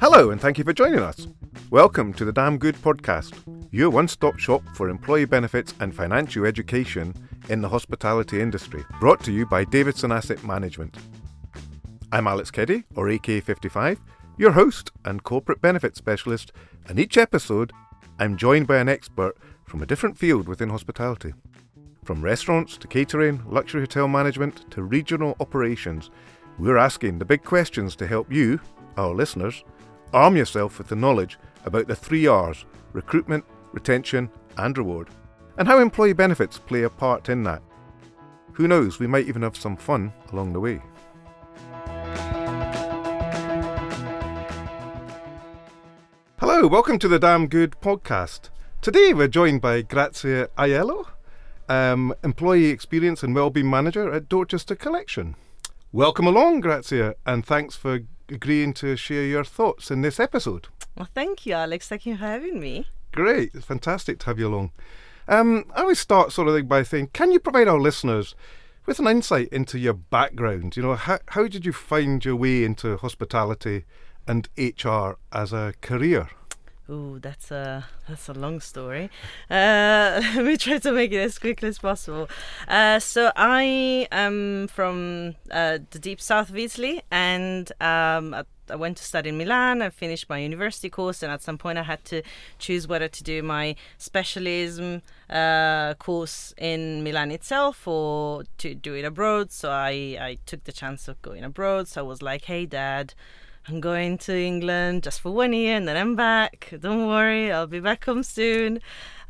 Hello, and thank you for joining us. Welcome to the DAM Good Podcast, your one stop shop for employee benefits and financial education in the hospitality industry, brought to you by Davidson Asset Management. I'm Alex Keddy, or AK55, your host and corporate benefits specialist, and each episode I'm joined by an expert from a different field within hospitality. From restaurants to catering, luxury hotel management to regional operations, we're asking the big questions to help you, our listeners, arm yourself with the knowledge about the three R's recruitment, retention, and reward, and how employee benefits play a part in that. Who knows, we might even have some fun along the way. Hello, welcome to the DAM Good podcast. Today we're joined by Grazia Aiello, um, Employee Experience and Wellbeing Manager at Dorchester Collection. Welcome along, Grazia, and thanks for agreeing to share your thoughts in this episode. Well, thank you, Alex. Thank you for having me. Great, it's fantastic to have you along. Um, I always start sort of by saying, can you provide our listeners with an insight into your background? You know, how, how did you find your way into hospitality and HR as a career? Ooh, that's a that's a long story. Uh, let me try to make it as quickly as possible. Uh, so I am from uh, the deep south of Italy, and um, I, I went to study in Milan. I finished my university course, and at some point I had to choose whether to do my specialism uh, course in Milan itself or to do it abroad. So I I took the chance of going abroad. So I was like, "Hey, Dad." I'm going to England just for one year and then I'm back. Don't worry, I'll be back home soon.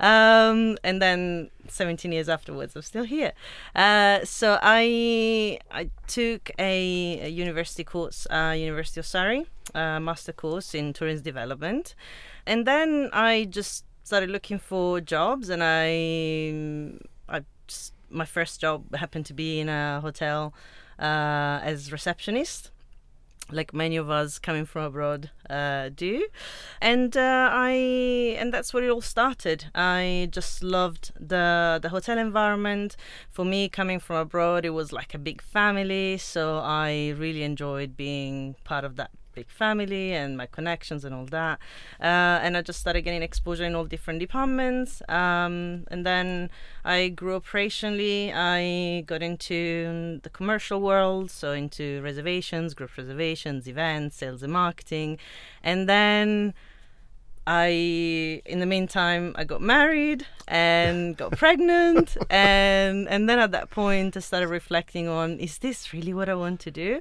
Um, and then 17 years afterwards, I'm still here. Uh, so I I took a, a university course, uh, University of Surrey, master course in tourism development, and then I just started looking for jobs, and I I just, my first job happened to be in a hotel uh, as receptionist like many of us coming from abroad uh, do. And uh, i and that's where it all started. I just loved the the hotel environment. For me coming from abroad it was like a big family so i really enjoyed being part of that big family and my connections and all that. Uh, and I just started getting exposure in all different departments. Um, and then I grew operationally. I got into the commercial world, so into reservations, group reservations, events, sales and marketing. And then I, in the meantime, I got married and got pregnant, and and then at that point, I started reflecting on: Is this really what I want to do?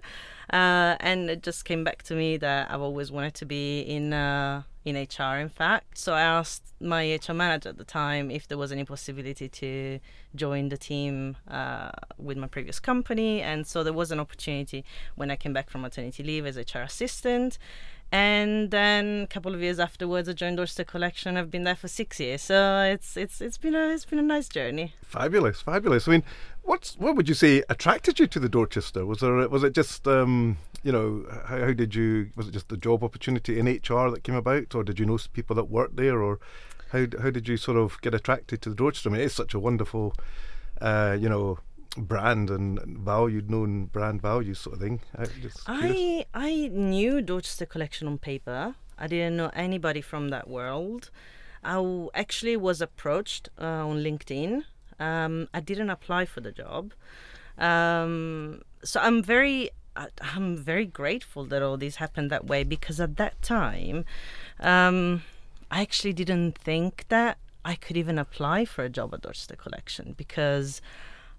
Uh, and it just came back to me that I've always wanted to be in uh, in HR. In fact, so I asked my HR manager at the time if there was any possibility to join the team uh, with my previous company, and so there was an opportunity when I came back from maternity leave as HR assistant. And then a couple of years afterwards, I joined Dorchester Collection. I've been there for six years, so it's it's it's been a it's been a nice journey. Fabulous, fabulous. I mean, what's what would you say attracted you to the Dorchester? Was there was it just um, you know how, how did you was it just the job opportunity in HR that came about, or did you know people that worked there, or how how did you sort of get attracted to the Dorchester? I mean, it's such a wonderful, uh, you know, brand and valued known brand values sort of thing. I I, I knew Dorchester Collection on paper. I didn't know anybody from that world. I actually was approached uh, on LinkedIn. Um, I didn't apply for the job. Um, so I'm very I'm very grateful that all this happened that way because at that time um, I actually didn't think that I could even apply for a job at Dorchester Collection because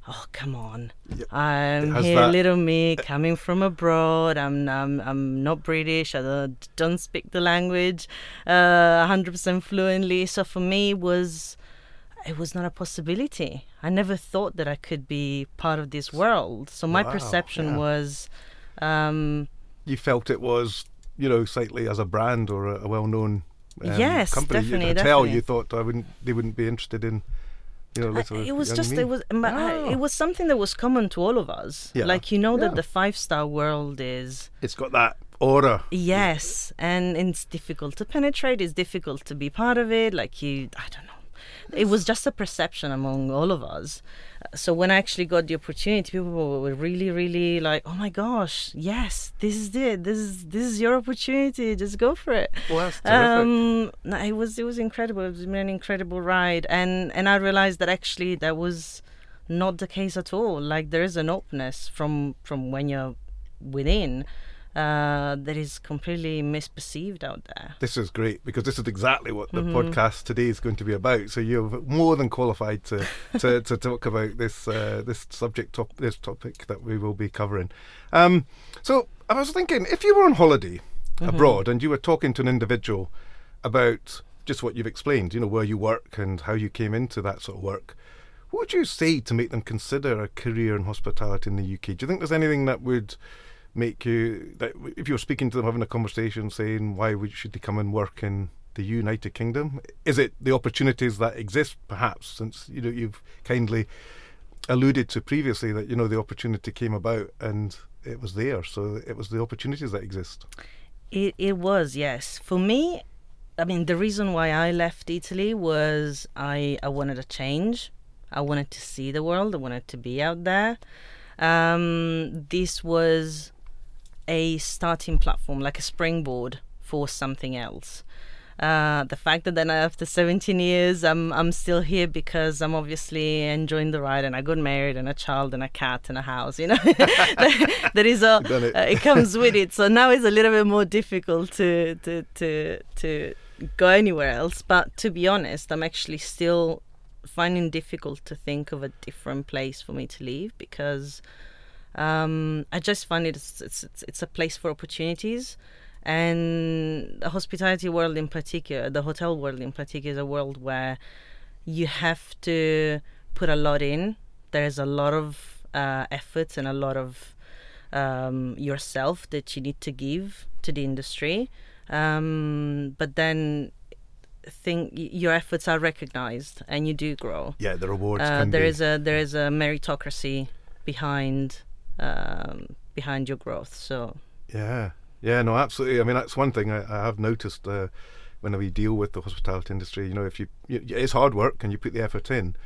oh come on. I'm here that... little me coming from abroad. I'm i'm, I'm not british. I don't, don't speak the language uh, 100% fluently. So for me was it was not a possibility. I never thought that i could be part of this world. So my wow, perception yeah. was um, you felt it was you know slightly as a brand or a, a well-known um, yes company. Definitely, hotel definitely. you thought i wouldn't they wouldn't be interested in you know, uh, it was just it was oh. it was something that was common to all of us. Yeah. Like you know yeah. that the five star world is it's got that aura. Yes, and it's difficult to penetrate. It's difficult to be part of it. Like you, I don't know. It was just a perception among all of us. So when I actually got the opportunity, people were really, really like, "Oh my gosh, yes, this is it. This is this is your opportunity. Just go for it." Well, that's terrific. Um, no, it was it was incredible. It was an incredible ride, and and I realized that actually that was not the case at all. Like there is an openness from from when you're within uh, that is completely misperceived out there. This is great because this is exactly what the mm-hmm. podcast today is going to be about. So you're more than qualified to to, to talk about this uh, this subject top this topic that we will be covering. Um, so I was thinking, if you were on holiday mm-hmm. abroad and you were talking to an individual about just what you've explained, you know, where you work and how you came into that sort of work. What would you say to make them consider a career in hospitality in the UK? Do you think there's anything that would make you that if you're speaking to them having a conversation saying why should they come and work in the United Kingdom? Is it the opportunities that exist perhaps since you know you've kindly alluded to previously that you know the opportunity came about and it was there so it was the opportunities that exist? It it was yes. For me I mean the reason why I left Italy was I I wanted a change. I wanted to see the world. I wanted to be out there. Um, this was a starting platform, like a springboard for something else. Uh, the fact that then after 17 years I'm I'm still here because I'm obviously enjoying the ride and I got married and a child and a cat and a house you know there is a it. Uh, it. comes with it so now it's a little bit more difficult to to to to go anywhere else but to be honest I'm actually still finding difficult to think of a different place for me to leave because um, I just find it it's, it's, it's a place for opportunities, and the hospitality world in particular, the hotel world in particular, is a world where you have to put a lot in. There's a lot of uh, efforts and a lot of um, yourself that you need to give to the industry, um, but then think your efforts are recognized and you do grow. Yeah, the rewards. Uh, there be. is a there is a meritocracy behind um, behind your growth. So yeah, yeah, no, absolutely. I mean, that's one thing I, I have noticed uh, whenever we deal with the hospitality industry. You know, if you, you, it's hard work and you put the effort in,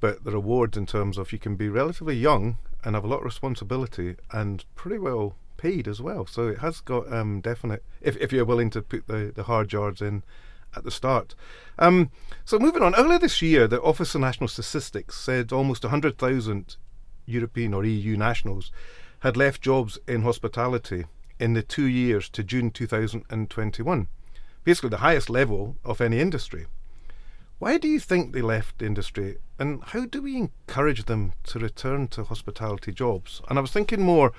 but the rewards in terms of you can be relatively young and have a lot of responsibility and pretty well paid as well. So it has got um, definite if if you're willing to put the the hard yards in at the start. Um, so moving on, earlier this year, the Office of National Statistics said almost 100,000 European or EU nationals had left jobs in hospitality in the two years to June 2021, basically the highest level of any industry. Why do you think they left the industry, and how do we encourage them to return to hospitality jobs? And I was thinking more,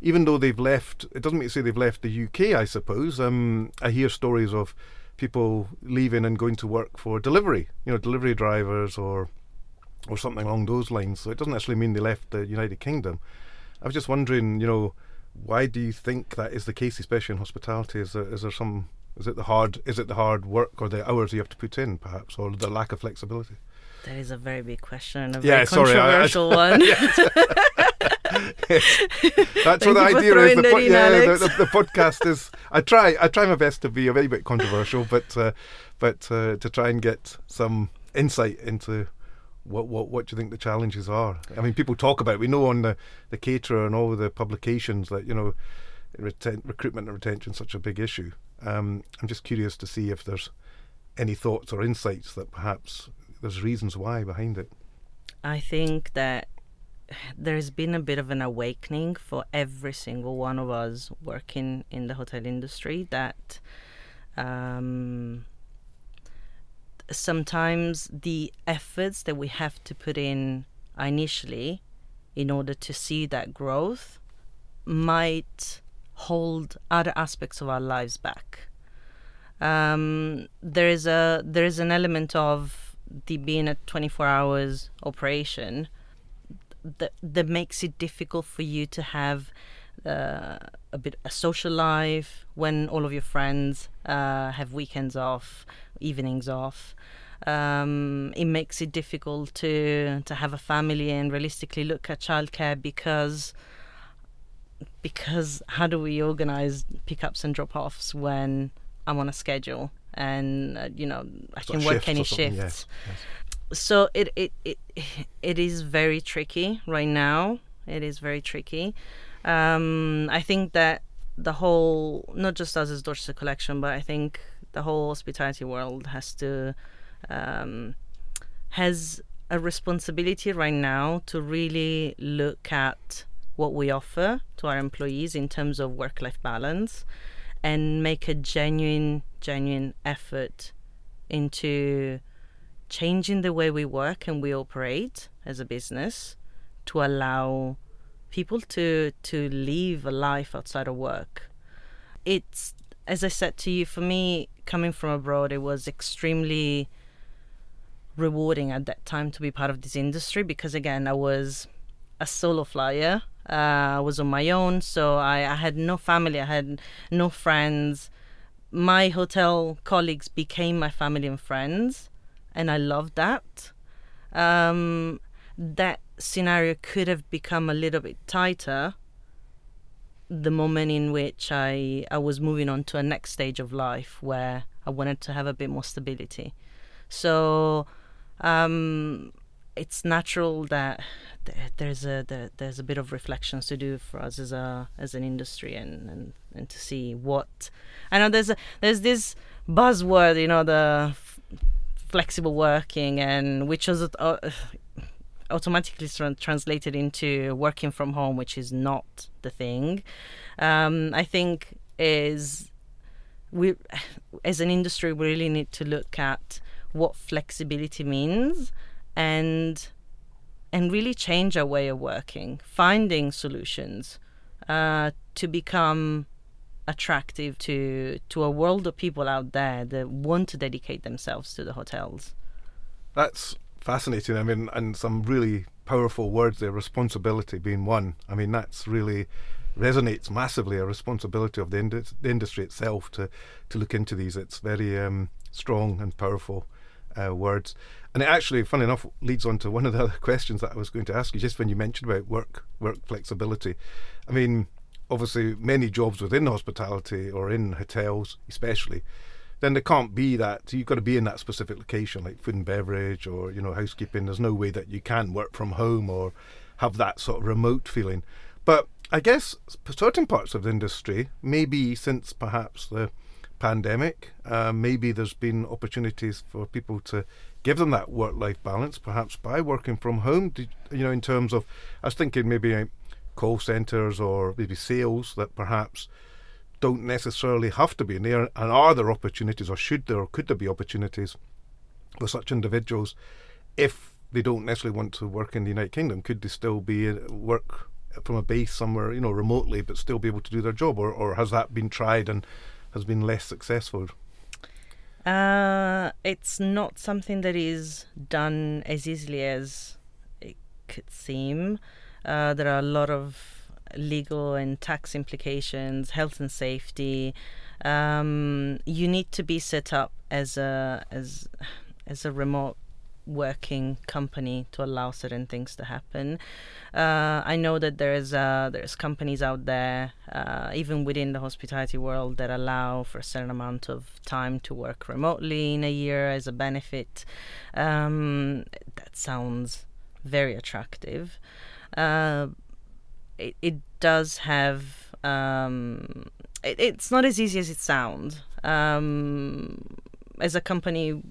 even though they've left, it doesn't mean to say they've left the UK, I suppose. Um, I hear stories of people leaving and going to work for delivery, you know, delivery drivers or or something along those lines. So it doesn't actually mean they left the United Kingdom. I was just wondering, you know, why do you think that is the case, especially in hospitality? Is there, is there some is it the hard is it the hard work or the hours you have to put in, perhaps, or the lack of flexibility? That is a very big question and a yeah, very sorry, controversial I, I, one. That's what the idea is. The, po- yeah, the, the, the, podcast is. I try. I try my best to be a very bit controversial, but uh, but uh, to try and get some insight into what what what do you think the challenges are? I mean, people talk about. It. We know on the the caterer and all the publications that you know, recruitment and retention is such a big issue. Um, I'm just curious to see if there's any thoughts or insights that perhaps there's reasons why behind it. I think that there's been a bit of an awakening for every single one of us working in the hotel industry that um, sometimes the efforts that we have to put in initially in order to see that growth might hold other aspects of our lives back. Um, there is a there is an element of the being a 24 hours operation that that makes it difficult for you to have uh, a bit a social life when all of your friends uh, have weekends off, evenings off. Um, it makes it difficult to to have a family and realistically look at childcare because because how do we organize pickups and drop offs when I'm on a schedule and uh, you know I can work any shifts. Yes, yes. so it, it it it is very tricky right now. It is very tricky. Um, I think that the whole, not just us as Dorchester Collection, but I think the whole hospitality world has to um, has a responsibility right now to really look at what we offer to our employees in terms of work-life balance and make a genuine genuine effort into changing the way we work and we operate as a business to allow people to to live a life outside of work. It's as I said to you, for me coming from abroad, it was extremely rewarding at that time to be part of this industry because again, I was a solo flyer. Uh, I was on my own, so I, I had no family, I had no friends. My hotel colleagues became my family and friends, and I loved that. Um, that scenario could have become a little bit tighter the moment in which I, I was moving on to a next stage of life where I wanted to have a bit more stability. So um, it's natural that there's a there's a bit of reflections to do for us as a as an industry and, and, and to see what I know there's a there's this buzzword you know the f- flexible working and which was uh, automatically translated into working from home, which is not the thing. Um, I think is we as an industry we really need to look at what flexibility means and and really change our way of working, finding solutions uh, to become attractive to to a world of people out there that want to dedicate themselves to the hotels. That's fascinating. I mean, and some really powerful words there, responsibility being one. I mean, that's really resonates massively a responsibility of the, ind- the industry itself to, to look into these. It's very um, strong and powerful uh, words. And it actually, funny enough, leads on to one of the other questions that I was going to ask you just when you mentioned about work work flexibility. I mean, obviously, many jobs within hospitality or in hotels, especially, then there can't be that. You've got to be in that specific location, like food and beverage or you know housekeeping. There's no way that you can work from home or have that sort of remote feeling. But I guess certain parts of the industry, maybe since perhaps the pandemic, uh, maybe there's been opportunities for people to give them that work-life balance, perhaps by working from home. You know, in terms of, I was thinking maybe uh, call centres or maybe sales that perhaps don't necessarily have to be there. And are there opportunities, or should there, or could there be opportunities for such individuals if they don't necessarily want to work in the United Kingdom? Could they still be uh, work from a base somewhere, you know, remotely, but still be able to do their job, or, or has that been tried and has been less successful? Uh, it's not something that is done as easily as it could seem. Uh, there are a lot of legal and tax implications, health and safety. Um, you need to be set up as a as as a remote working company to allow certain things to happen. Uh, I know that there's uh, there's companies out there, uh, even within the hospitality world, that allow for a certain amount of time to work remotely in a year as a benefit. Um, that sounds very attractive. It, it does have um, it, it's not as easy as it sounds. Um, as a company,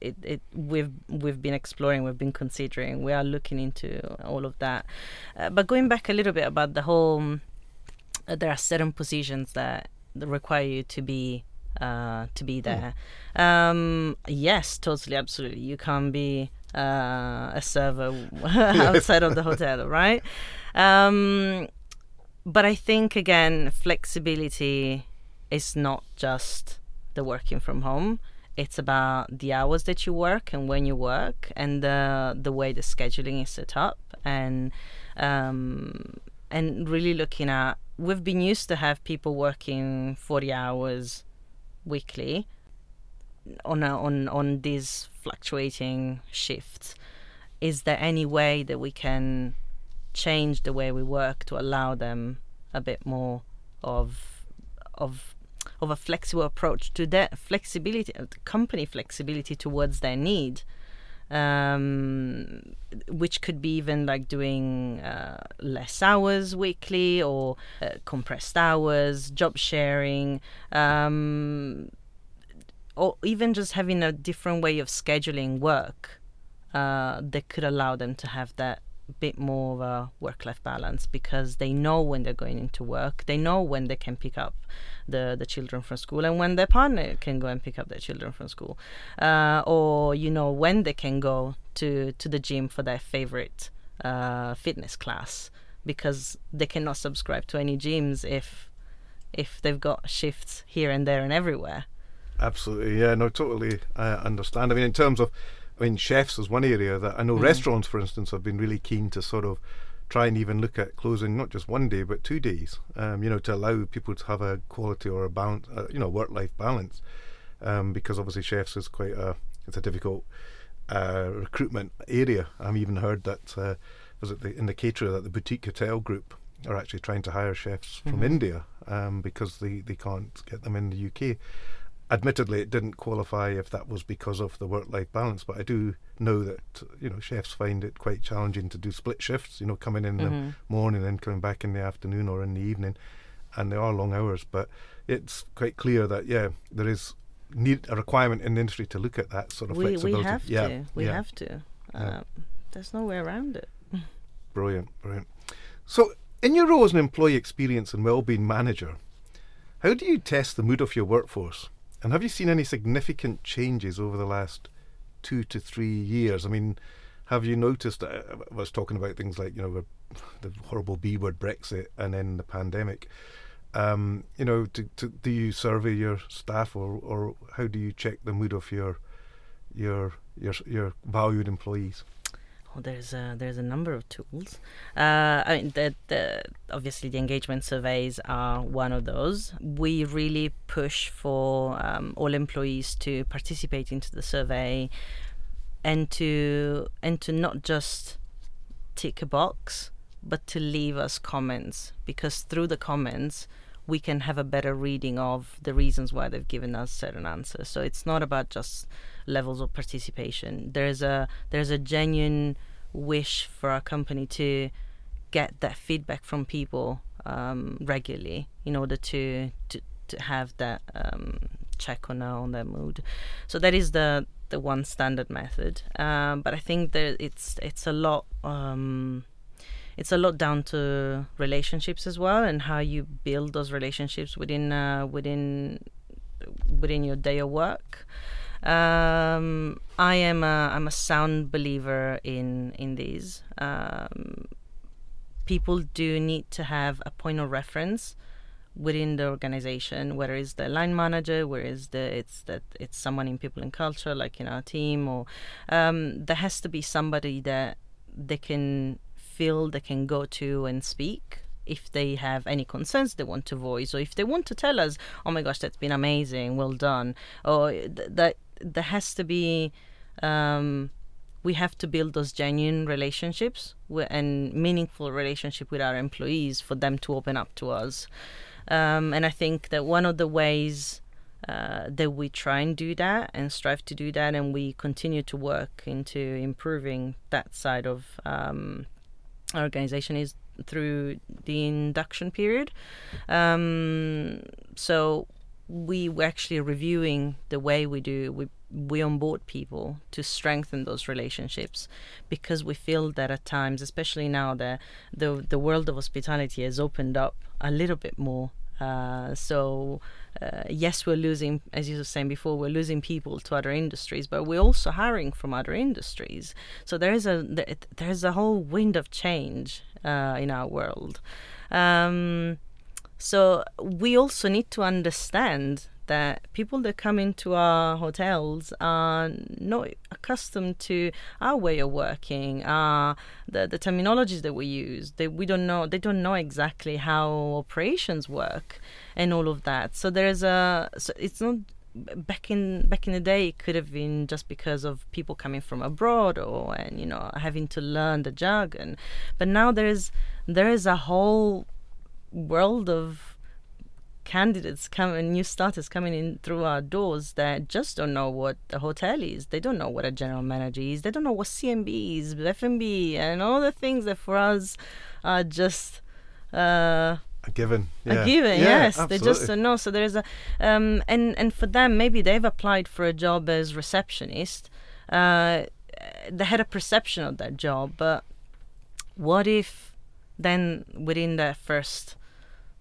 it, it we've we've been exploring, we've been considering, we are looking into all of that. Uh, but going back a little bit about the whole, uh, there are certain positions that, that require you to be uh, to be there. Mm. Um, yes, totally, absolutely. You can't be uh, a server outside of the hotel, right? Um, but I think again, flexibility is not just the working from home. It's about the hours that you work and when you work, and the the way the scheduling is set up, and um, and really looking at. We've been used to have people working forty hours weekly on a, on on these fluctuating shifts. Is there any way that we can change the way we work to allow them a bit more of of of a flexible approach to that flexibility, company flexibility towards their need. um, which could be even like doing uh, less hours weekly or uh, compressed hours, job sharing, um, or even just having a different way of scheduling work uh, that could allow them to have that bit more of a work-life balance because they know when they're going into work. They know when they can pick up the the children from school and when their partner can go and pick up their children from school. Uh, or you know when they can go to to the gym for their favorite uh, fitness class because they cannot subscribe to any gyms if if they've got shifts here and there and everywhere absolutely yeah no totally i understand i mean in terms of I mean, chefs is one area that I know mm. restaurants, for instance, have been really keen to sort of try and even look at closing not just one day but two days. Um, you know, to allow people to have a quality or a balance, uh, you know, work-life balance, um, because obviously chefs is quite a it's a difficult uh, recruitment area. I've even heard that uh, was it the, in the caterer that the boutique hotel group are actually trying to hire chefs mm-hmm. from India um, because they, they can't get them in the UK admittedly, it didn't qualify if that was because of the work-life balance. But I do know that you know chefs find it quite challenging to do split shifts. You know, coming in mm-hmm. the morning and coming back in the afternoon or in the evening, and they are long hours. But it's quite clear that yeah, there is need a requirement in the industry to look at that sort of we, flexibility. We have yeah, to. We yeah. have to. Uh, there's no way around it. brilliant, brilliant. So, in your role as an employee experience and well-being manager, how do you test the mood of your workforce? And have you seen any significant changes over the last two to three years? I mean, have you noticed? Uh, I was talking about things like you know the horrible B word Brexit and then the pandemic. Um, you know, to, to, do you survey your staff or, or how do you check the mood of your your your your valued employees? Well, there's a there's a number of tools. Uh, I mean, the, the obviously the engagement surveys are one of those. We really push for um, all employees to participate into the survey, and to and to not just tick a box, but to leave us comments because through the comments we can have a better reading of the reasons why they've given us certain answers. So it's not about just levels of participation. There's a there's a genuine wish for our company to get that feedback from people um, regularly in order to to, to have that um, check on on their mood. So that is the the one standard method. Um, but I think that it's it's a lot um, it's a lot down to relationships as well and how you build those relationships within uh, within within your day of work. Um, I am a I'm a sound believer in in these. Um, people do need to have a point of reference within the organization, whether it's the line manager, where is the it's that it's someone in people and culture, like in our team, or um, there has to be somebody that they can feel they can go to and speak. If they have any concerns they want to voice or if they want to tell us oh my gosh that's been amazing well done or th- that there has to be um, we have to build those genuine relationships and meaningful relationship with our employees for them to open up to us. Um, and i think that one of the ways uh, that we try and do that and strive to do that and we continue to work into improving that side of um, organization is through the induction period. Um, so we were actually reviewing the way we do we we onboard people to strengthen those relationships because we feel that at times especially now that the the world of hospitality has opened up a little bit more uh, so uh, yes, we're losing, as you were saying before, we're losing people to other industries, but we're also hiring from other industries. So there is a there is a whole wind of change uh, in our world. Um, so we also need to understand that people that come into our hotels are not accustomed to our way of working, uh, the the terminologies that we use. They we don't know. They don't know exactly how operations work and all of that. So there is a. So it's not back in back in the day it could have been just because of people coming from abroad or and you know having to learn the jargon but now there is there is a whole world of candidates coming, new starters coming in through our doors that just don't know what a hotel is. They don't know what a general manager is. They don't know what CMB is, F&B, and all the things that for us are just. Uh, a given. Yeah. A given, yeah, yes. Absolutely. They just don't know. So there's a, um, and and for them, maybe they've applied for a job as receptionist. Uh, they had a perception of that job, but what if then within that first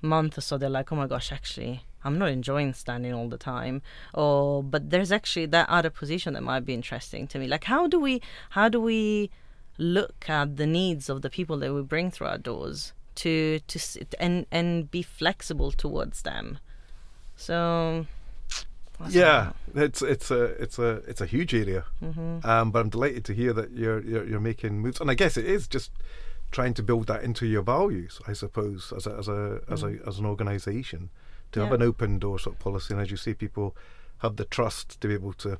month or so they're like, oh my gosh, actually, I'm not enjoying standing all the time. Or but there's actually that other position that might be interesting to me. Like how do we how do we look at the needs of the people that we bring through our doors to to sit and and be flexible towards them. So yeah, it's it's a it's a it's a huge area. Mm-hmm. Um, but I'm delighted to hear that you're, you're you're making moves, and I guess it is just trying to build that into your values, I suppose, as a as a as a mm. as an organisation, to yeah. have an open door sort of policy, and as you say, people have the trust to be able to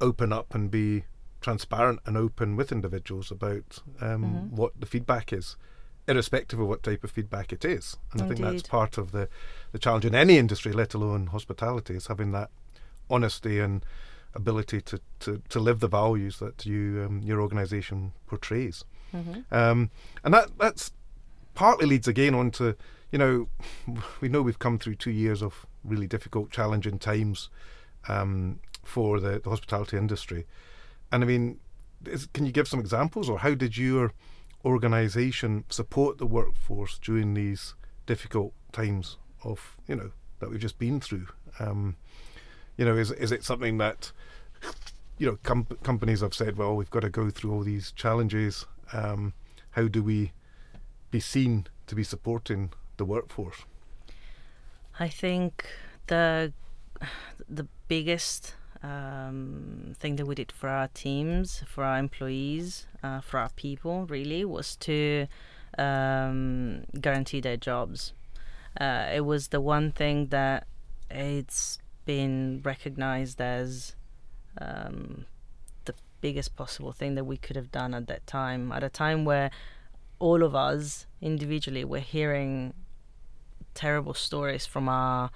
open up and be transparent and open with individuals about um, mm-hmm. what the feedback is, irrespective of what type of feedback it is. And Indeed. I think that's part of the the challenge in any industry, let alone hospitality, is having that honesty and ability to, to, to live the values that you um, your organisation portrays. Mm-hmm. Um, and that that's partly leads again on to, you know, we know we've come through two years of really difficult, challenging times um, for the, the, hospitality industry. And I mean, is, can you give some examples, or how did your organisation support the workforce during these difficult times of, you know, that we've just been through? Um, you know, is is it something that you know com- companies have said, well, we've got to go through all these challenges um, how do we be seen to be supporting the workforce? I think the the biggest um, thing that we did for our teams, for our employees, uh, for our people, really, was to um, guarantee their jobs. Uh, it was the one thing that it's been recognized as um, biggest possible thing that we could have done at that time, at a time where all of us individually were hearing terrible stories from our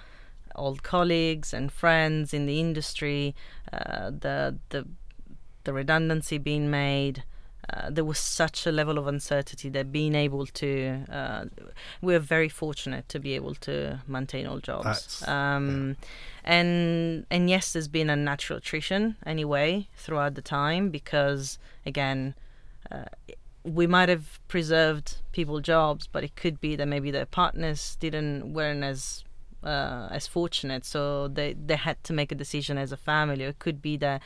old colleagues and friends in the industry, uh, the the the redundancy being made, uh, there was such a level of uncertainty that being able to, uh, we're very fortunate to be able to maintain all jobs. Um, yeah. And and yes, there's been a natural attrition anyway throughout the time because again. Uh, we might have preserved people jobs, but it could be that maybe their partners didn't weren't as uh, as fortunate, so they they had to make a decision as a family. Or it could be that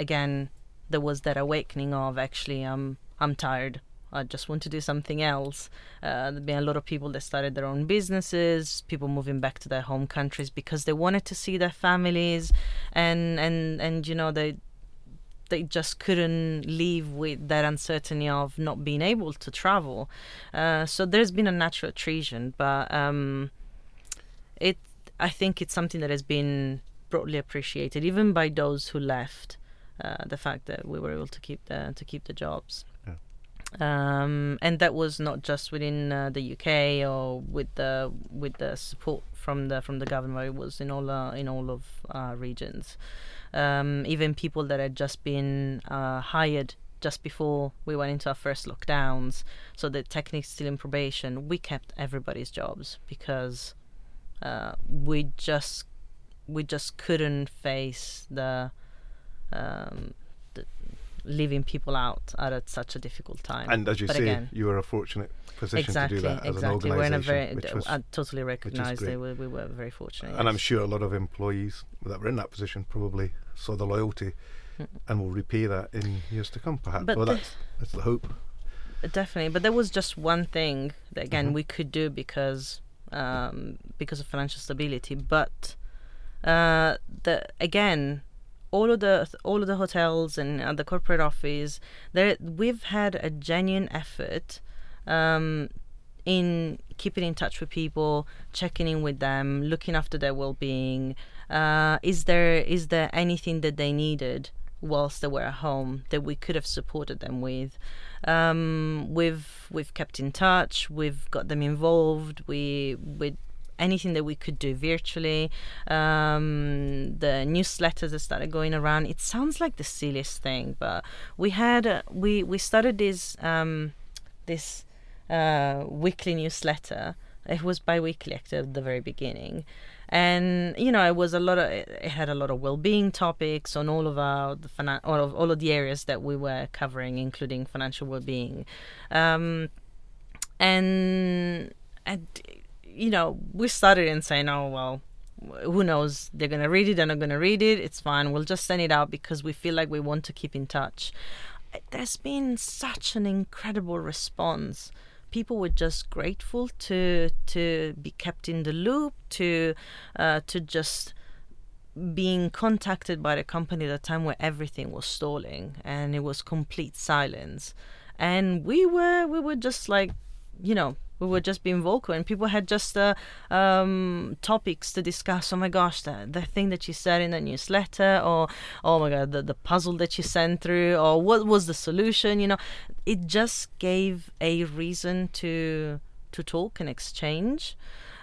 again there was that awakening of actually I'm I'm tired. I just want to do something else. Uh, there been a lot of people that started their own businesses, people moving back to their home countries because they wanted to see their families, and and and you know they they just couldn't live with that uncertainty of not being able to travel. Uh, so there's been a natural attrition, but um, it I think it's something that has been broadly appreciated even by those who left the fact that we were able to keep the to keep the jobs. Um, and that was not just within uh, the UK or with the with the support from the from the government. It was in all uh, in all of our regions. Um, even people that had just been uh, hired just before we went into our first lockdowns, so the techniques still in probation, we kept everybody's jobs because uh, we just we just couldn't face the um, leaving people out at such a difficult time. And as you but say, again, you were a fortunate position exactly, to do that as exactly. an organisation. We're in a very, was, I totally recognise they were, we were very fortunate. And yes. I'm sure a lot of employees that were in that position probably saw the loyalty mm. and will repay that in years to come, perhaps. But well, that's, that's the hope. Definitely, but there was just one thing that again mm-hmm. we could do because um, because of financial stability. But uh, the again, all of the all of the hotels and uh, the corporate office, there we've had a genuine effort um, in keeping in touch with people, checking in with them, looking after their well-being. Uh, is there is there anything that they needed whilst they were at home that we could have supported them with? Um, we've we've kept in touch. We've got them involved. We we anything that we could do virtually. Um, the newsletters that started going around. It sounds like the silliest thing, but we had uh, we we started this um, this uh, weekly newsletter. It was bi-weekly at the very beginning, and you know it was a lot of it had a lot of well-being topics on all of our the finan- all of all of the areas that we were covering including financial well-being um, and and you know we started in saying oh well who knows? They're going to read it they're not going to read it. It's fine. We'll just send it out because we feel like we want to keep in touch. There's been such an incredible response. People were just grateful to to be kept in the loop, to uh, to just being contacted by the company at a time where everything was stalling and it was complete silence, and we were we were just like, you know, we were just being vocal and people had just uh, um, topics to discuss. Oh my gosh the, the thing that you said in the newsletter or oh my god the, the puzzle that you sent through or what was the solution you know. It just gave a reason to to talk and exchange.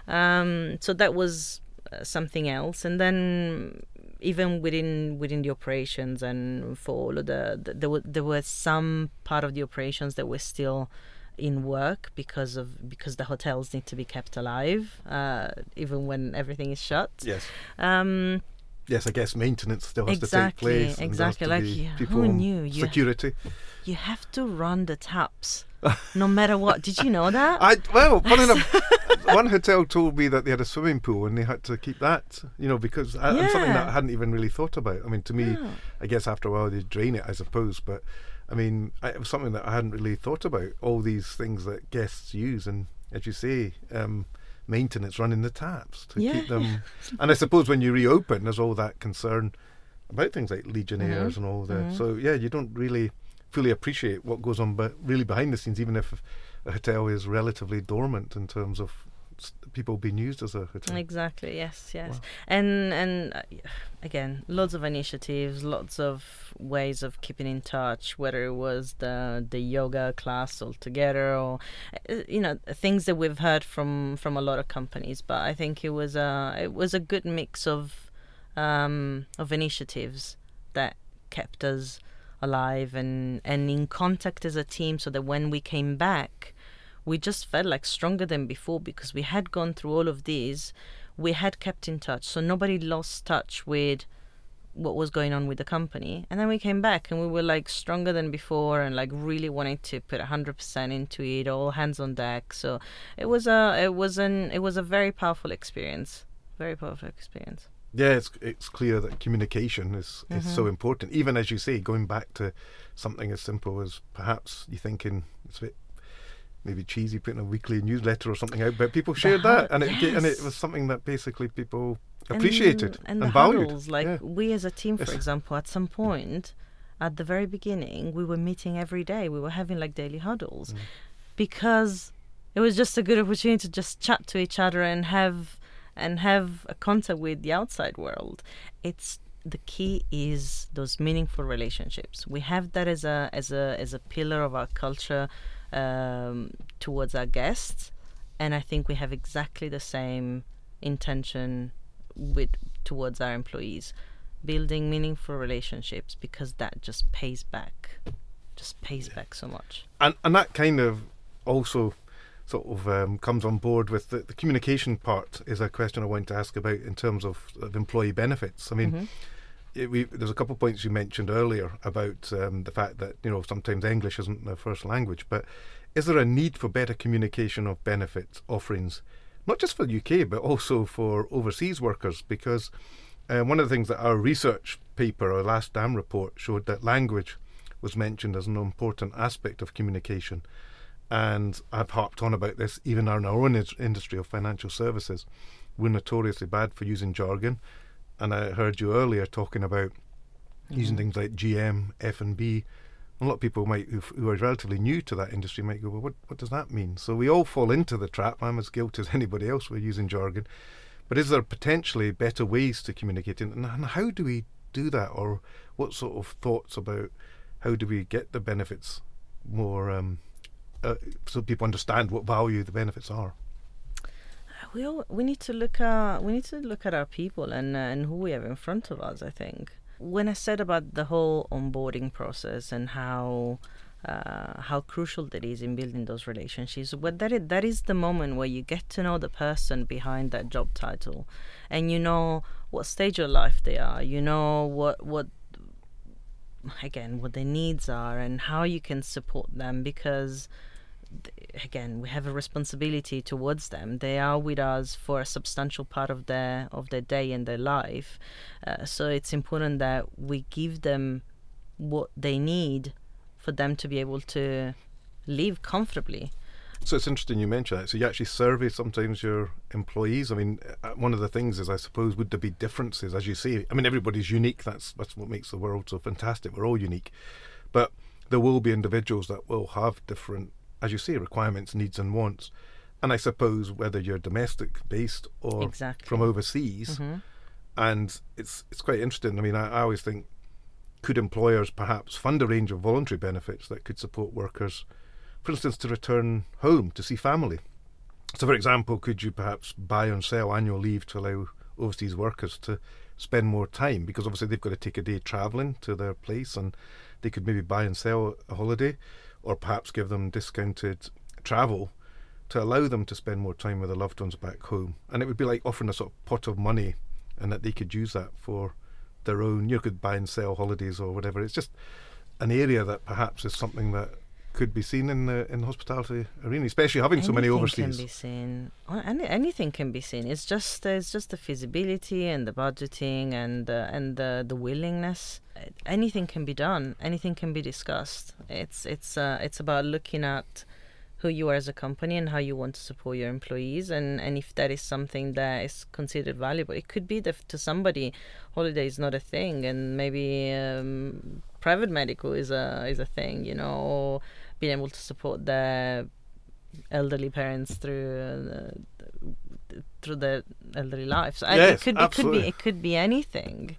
Um, so that was uh, something else. And then even within within the operations and for all of the, the there, were, there was some part of the operations that were still in work because of because the hotels need to be kept alive uh, even when everything is shut. Yes. Um, yes, I guess maintenance still has exactly, to take place. Exactly, like yeah, who knew? You security. you have to run the taps, no matter what. Did you know that? I well, funny enough, one hotel told me that they had a swimming pool and they had to keep that, you know, because yeah. and something that I hadn't even really thought about. I mean, to me, oh. I guess after a while they drain it, I suppose, but I mean, it was something that I hadn't really thought about. All these things that guests use, and as you say, um, maintenance, running the taps to yeah. keep them. and I suppose when you reopen, there's all that concern about things like Legionnaires mm-hmm. and all that. Mm-hmm. So yeah, you don't really fully appreciate what goes on, but really behind the scenes, even if a hotel is relatively dormant in terms of people being used as a hotel. Exactly. Yes. Yes. Wow. And and uh, again, lots of initiatives, lots of ways of keeping in touch. Whether it was the the yoga class altogether, or uh, you know things that we've heard from from a lot of companies. But I think it was a it was a good mix of um, of initiatives that kept us alive and and in contact as a team, so that when we came back we just felt like stronger than before because we had gone through all of these. We had kept in touch, so nobody lost touch with what was going on with the company. And then we came back and we were like stronger than before and like really wanted to put 100% into it, all hands on deck. So it was a it was an it was a very powerful experience. Very powerful experience. Yeah, it's it's clear that communication is, is mm-hmm. so important. Even as you say, going back to something as simple as perhaps you thinking it's a bit maybe cheesy putting a weekly newsletter or something out, but people shared that, and it yes. and it was something that basically people appreciated and, and, and valued. Like yeah. we as a team, for yes. example, at some point, at the very beginning, we were meeting every day. We were having like daily huddles, mm. because it was just a good opportunity to just chat to each other and have and have a contact with the outside world. It's the key is those meaningful relationships. We have that as a as a as a pillar of our culture um, towards our guests, and I think we have exactly the same intention with towards our employees, building meaningful relationships because that just pays back, just pays yeah. back so much. And and that kind of also sort of um, comes on board with the, the, communication part is a question I want to ask about in terms of, of employee benefits. I mean. Mm-hmm we, there's a couple of points you mentioned earlier about um, the fact that you know sometimes English isn't their first language, but is there a need for better communication of benefits offerings, not just for the UK but also for overseas workers? Because uh, one of the things that our research paper, our last DAM report, showed that language was mentioned as an important aspect of communication. And I've harped on about this even in our own industry of financial services. We're notoriously bad for using jargon and I heard you earlier talking about mm-hmm. using things like GM, F and B. A lot of people might who are relatively new to that industry might go, well, what what does that mean? So we all fall into the trap. I'm as guilty as anybody else. We're using jargon, but is there potentially better ways to communicate, and how do we do that, or what sort of thoughts about how do we get the benefits more um, uh, so people understand what value the benefits are? We all, we need to look at we need to look at our people and uh, and who we have in front of us. I think when I said about the whole onboarding process and how uh, how crucial that is in building those relationships. But that is, that is the moment where you get to know the person behind that job title, and you know what stage of life they are. You know what what again what their needs are and how you can support them because again we have a responsibility towards them they are with us for a substantial part of their of their day and their life uh, so it's important that we give them what they need for them to be able to live comfortably so it's interesting you mentioned that. So you actually survey sometimes your employees. I mean, uh, one of the things is, I suppose, would there be differences as you see? I mean, everybody's unique. That's that's what makes the world so fantastic. We're all unique, but there will be individuals that will have different as you say, requirements, needs, and wants. And I suppose whether you're domestic based or exactly. from overseas, mm-hmm. and it's it's quite interesting. I mean, I, I always think could employers perhaps fund a range of voluntary benefits that could support workers, for instance, to return home to see family. So, for example, could you perhaps buy and sell annual leave to allow overseas workers to spend more time because obviously they've got to take a day travelling to their place and they could maybe buy and sell a holiday or perhaps give them discounted travel to allow them to spend more time with their loved ones back home. And it would be like offering a sort of pot of money and that they could use that for their own, you could buy and sell holidays or whatever. It's just an area that perhaps is something that could be seen in the in the hospitality arena, especially having anything so many overseas. can be seen. Any, anything can be seen. It's just it's just the feasibility and the budgeting and uh, and the the willingness. Anything can be done. Anything can be discussed. It's it's uh, it's about looking at who you are as a company and how you want to support your employees and, and if that is something that is considered valuable it could be that to somebody holiday is not a thing and maybe um, private medical is a is a thing you know or being able to support their elderly parents through uh, through their elderly lives. So yes, it could absolutely. it could be it could be anything.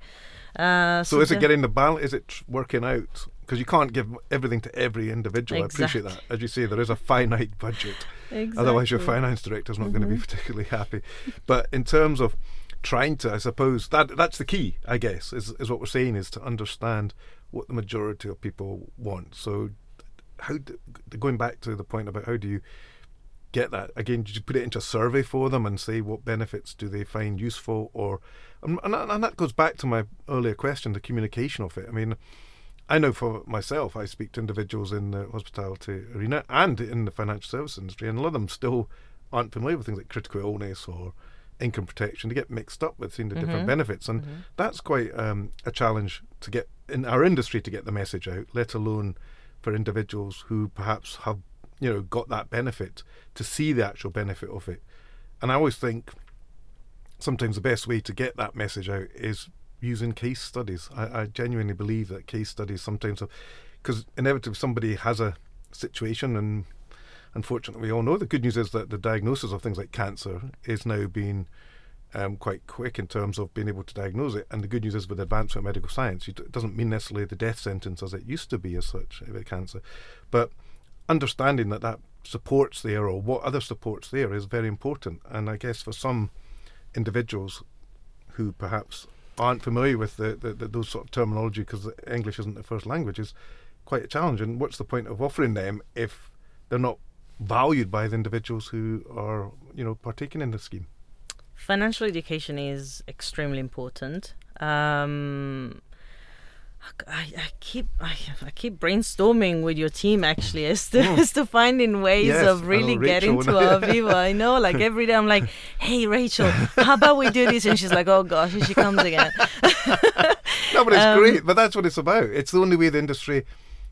Uh, so, so, is it getting the balance? Is it working out? Because you can't give everything to every individual. Exactly. I appreciate that. As you say, there is a finite budget. exactly. Otherwise, your finance director is not mm-hmm. going to be particularly happy. But in terms of trying to, I suppose that that's the key. I guess is is what we're saying is to understand what the majority of people want. So how do, going back to the point about how do you get that again? Did you put it into a survey for them and say what benefits do they find useful, or and, and that goes back to my earlier question, the communication of it. I mean. I know for myself, I speak to individuals in the hospitality arena and in the financial service industry, and a lot of them still aren't familiar with things like critical illness or income protection. They get mixed up with seeing the mm-hmm. different benefits, and mm-hmm. that's quite um, a challenge to get in our industry to get the message out. Let alone for individuals who perhaps have you know got that benefit to see the actual benefit of it. And I always think sometimes the best way to get that message out is using case studies. I, I genuinely believe that case studies sometimes, because inevitably somebody has a situation, and unfortunately we all know the good news is that the diagnosis of things like cancer is now being um, quite quick in terms of being able to diagnose it. And the good news is with advancement of medical science, it doesn't mean necessarily the death sentence as it used to be as such with cancer. But understanding that that supports there or what other supports there is very important. And I guess for some individuals who perhaps aren't familiar with the, the, the those sort of terminology because English isn't their first language is quite a challenge. And what's the point of offering them if they're not valued by the individuals who are, you know, partaking in the scheme? Financial education is extremely important. Um, I, I, keep I, I, keep brainstorming with your team actually as to, mm. as to finding ways yes, of really getting to our people. I know, like every day I'm like, "Hey, Rachel, how about we do this?" And she's like, "Oh gosh," and she comes again. no, but it's um, great. But that's what it's about. It's the only way the industry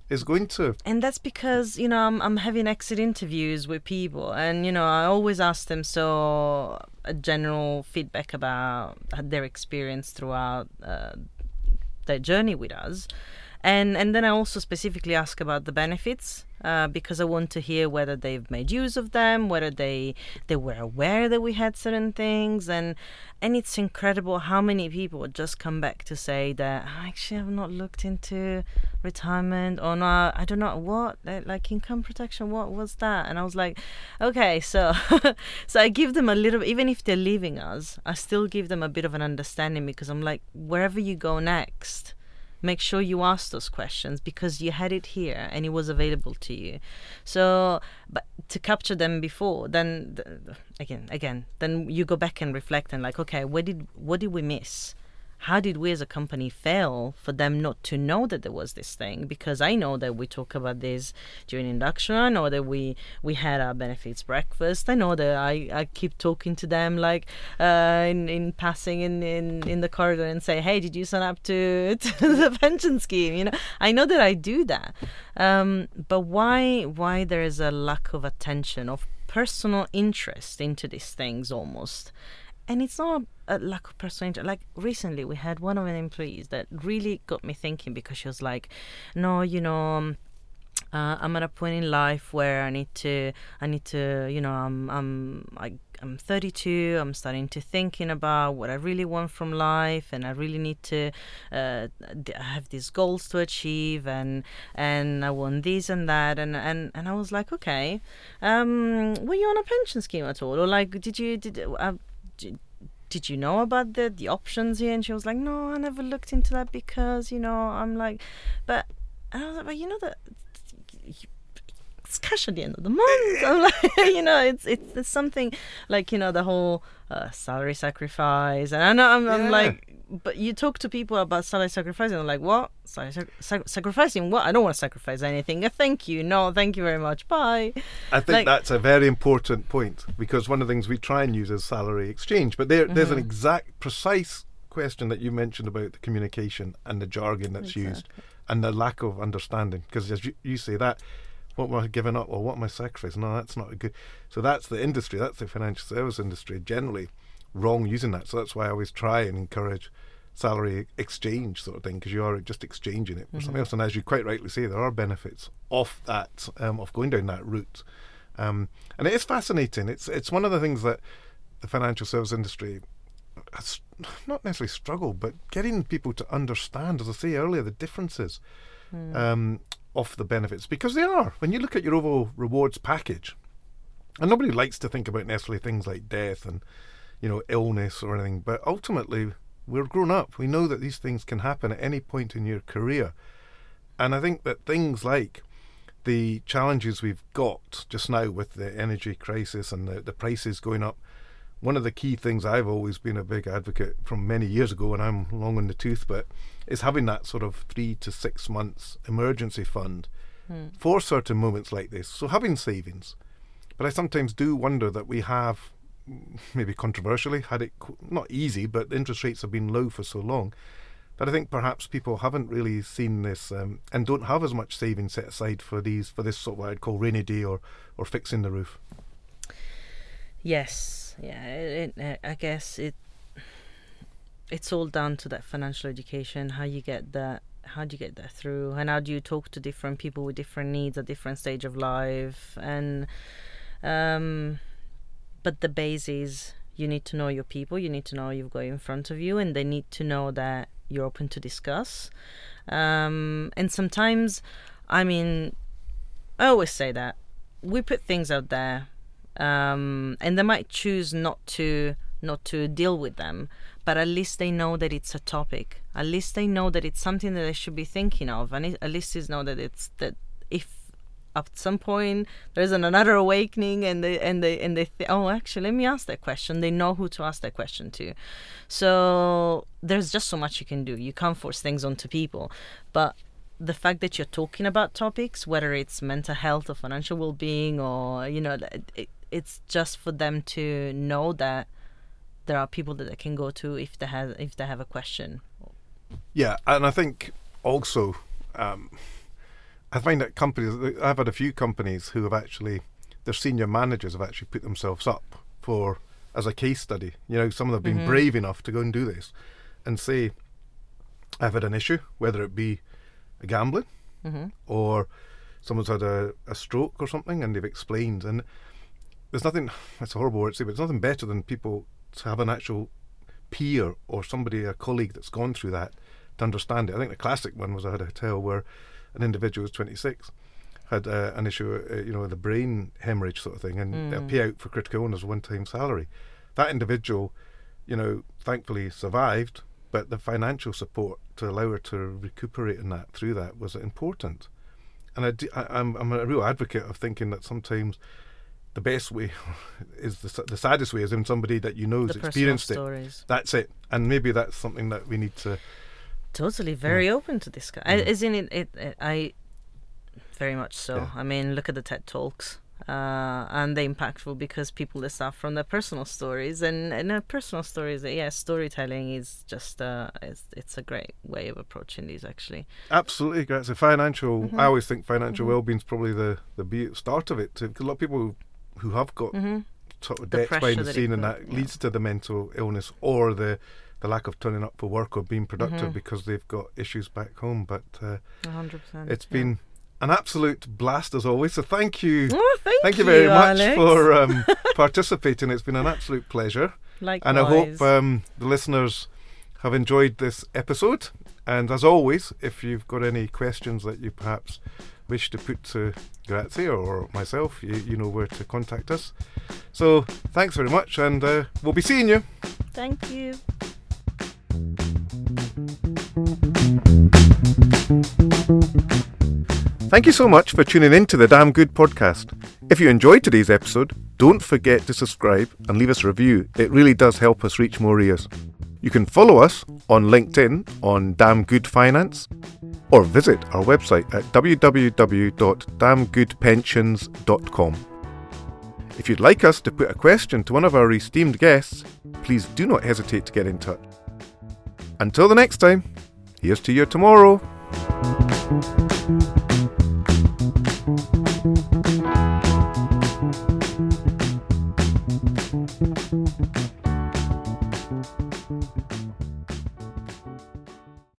is going to. And that's because, you know, I'm, I'm having exit interviews with people, and, you know, I always ask them so a general feedback about their experience throughout uh, their journey with us. And and then I also specifically ask about the benefits uh, because I want to hear whether they've made use of them, whether they they were aware that we had certain things, and and it's incredible how many people just come back to say that "Oh, actually I've not looked into retirement or not. I don't know what like income protection. What was that? And I was like, okay, so so I give them a little, even if they're leaving us, I still give them a bit of an understanding because I'm like, wherever you go next make sure you ask those questions because you had it here and it was available to you. So but to capture them before then again again then you go back and reflect and like okay what did what did we miss how did we as a company fail for them not to know that there was this thing? Because I know that we talk about this during induction. I know that we we had our benefits breakfast. I know that I, I keep talking to them like uh, in in passing in, in in the corridor and say, hey, did you sign up to, to the pension scheme? You know, I know that I do that. Um, but why why there is a lack of attention of personal interest into these things almost and it's not a lack of personal. Like recently, we had one of an employees that really got me thinking because she was like, "No, you know." Um, uh, I'm at a point in life where I need to, I need to, you know, I'm, I'm, I, I'm 32. I'm starting to thinking about what I really want from life, and I really need to uh, have these goals to achieve, and and I want this and that, and and and I was like, okay, um, were you on a pension scheme at all, or like, did you did uh, did you know about the the options here? And she was like, no, I never looked into that because you know I'm like, but and I was like, but you know that it's cash at the end of the month. I'm like, you know, it's, it's it's something like you know the whole uh, salary sacrifice, and I know I'm, yeah. I'm like but you talk to people about salary sacrificing, they're like, "What? Sorry, sac- sacrificing what? I don't want to sacrifice anything. Thank you, no, thank you very much. Bye." I think like, that's a very important point because one of the things we try and use is salary exchange, but there, mm-hmm. there's an mm-hmm. exact, precise question that you mentioned about the communication and the jargon that's exactly. used and the lack of understanding. Because as you, you say that, what am I giving up or what am I sacrificing? No, that's not a good. So that's the industry. That's the financial service industry generally wrong using that. So that's why I always try and encourage salary exchange sort of thing because you are just exchanging it for mm-hmm. something else. And as you quite rightly say, there are benefits of that um, of going down that route. Um, and it is fascinating. It's it's one of the things that the financial service industry has not necessarily struggled, but getting people to understand, as I say earlier, the differences mm. um, of the benefits because they are. When you look at your overall rewards package, and nobody likes to think about necessarily things like death and you know, illness or anything. But ultimately, we're grown up. We know that these things can happen at any point in your career. And I think that things like the challenges we've got just now with the energy crisis and the, the prices going up, one of the key things I've always been a big advocate from many years ago, and I'm long in the tooth, but is having that sort of three to six months emergency fund hmm. for certain moments like this. So having savings. But I sometimes do wonder that we have maybe controversially, had it not easy, but interest rates have been low for so long that I think perhaps people haven't really seen this um, and don't have as much savings set aside for these for this sort of what I'd call rainy day or or fixing the roof. Yes, yeah, it, it, I guess it it's all down to that financial education, how you get that how do you get that through and how do you talk to different people with different needs at different stage of life and um but the base is you need to know your people, you need to know you've got in front of you, and they need to know that you're open to discuss. Um, and sometimes, I mean, I always say that we put things out there, um, and they might choose not to not to deal with them, but at least they know that it's a topic. At least they know that it's something that they should be thinking of, and at least they know that it's that if at some point there's an, another awakening and they and they and they th- oh actually let me ask that question. They know who to ask that question to. So there's just so much you can do. You can't force things onto people. But the fact that you're talking about topics whether it's mental health or financial well-being or you know it, it's just for them to know that there are people that they can go to if they have if they have a question. Yeah and i think also um, I find that companies, I've had a few companies who have actually, their senior managers have actually put themselves up for, as a case study. You know, some of them have been mm-hmm. brave enough to go and do this and say, I've had an issue, whether it be gambling hmm or someone's had a, a stroke or something and they've explained. And there's nothing, it's a horrible word to say, but there's nothing better than people to have an actual peer or somebody, a colleague that's gone through that to understand it. I think the classic one was I had a hotel where an individual was 26 had uh, an issue, uh, you know, with a brain hemorrhage sort of thing, and a Mm. payout for critical illness, one time salary. That individual, you know, thankfully survived, but the financial support to allow her to recuperate in that through that was important. And I do, I, I'm, I'm a real advocate of thinking that sometimes the best way is the, the saddest way is in somebody that you know has experienced it. stories. That's it. And maybe that's something that we need to. Totally, very open to this. guy. Mm. Isn't it, it, it? I very much so. Yeah. I mean, look at the TED talks. Uh, and they're impactful because people list off from their personal stories, and and their personal stories. Yeah, storytelling is just uh, it's it's a great way of approaching these. Actually, Absolutely, great so financial. Mhm. I always think financial Mhm. well-being is probably the the be- start of it. Because a lot of people who, who have got hmm sort of The debts behind the scene, and that yeah. leads to the mental illness or the the lack of turning up for work or being productive Mhm. because they've got issues back home. But uh, hundred percent. it's been an absolute blast as always. So thank you. Oh, thank, Thank you very much Alex. for um, participating. It's been an absolute pleasure. Likewise. And I hope um, the listeners have enjoyed this episode. And as always, if you've got any questions that you perhaps wish to put to Grazia or myself, you, you know where to contact us. So thanks very much, and uh, we'll be seeing you. Thank you. Thank you so much for tuning in to the DAM Good podcast. If you enjoyed today's episode, don't forget to subscribe and leave us a review. It really does help us reach more ears. You can follow us on LinkedIn on DAM Good Finance or visit our website at www.damngoodpensions.com. If you'd like us to put a question to one of our esteemed guests, please do not hesitate to get in touch. Until the next time, here's to your tomorrow.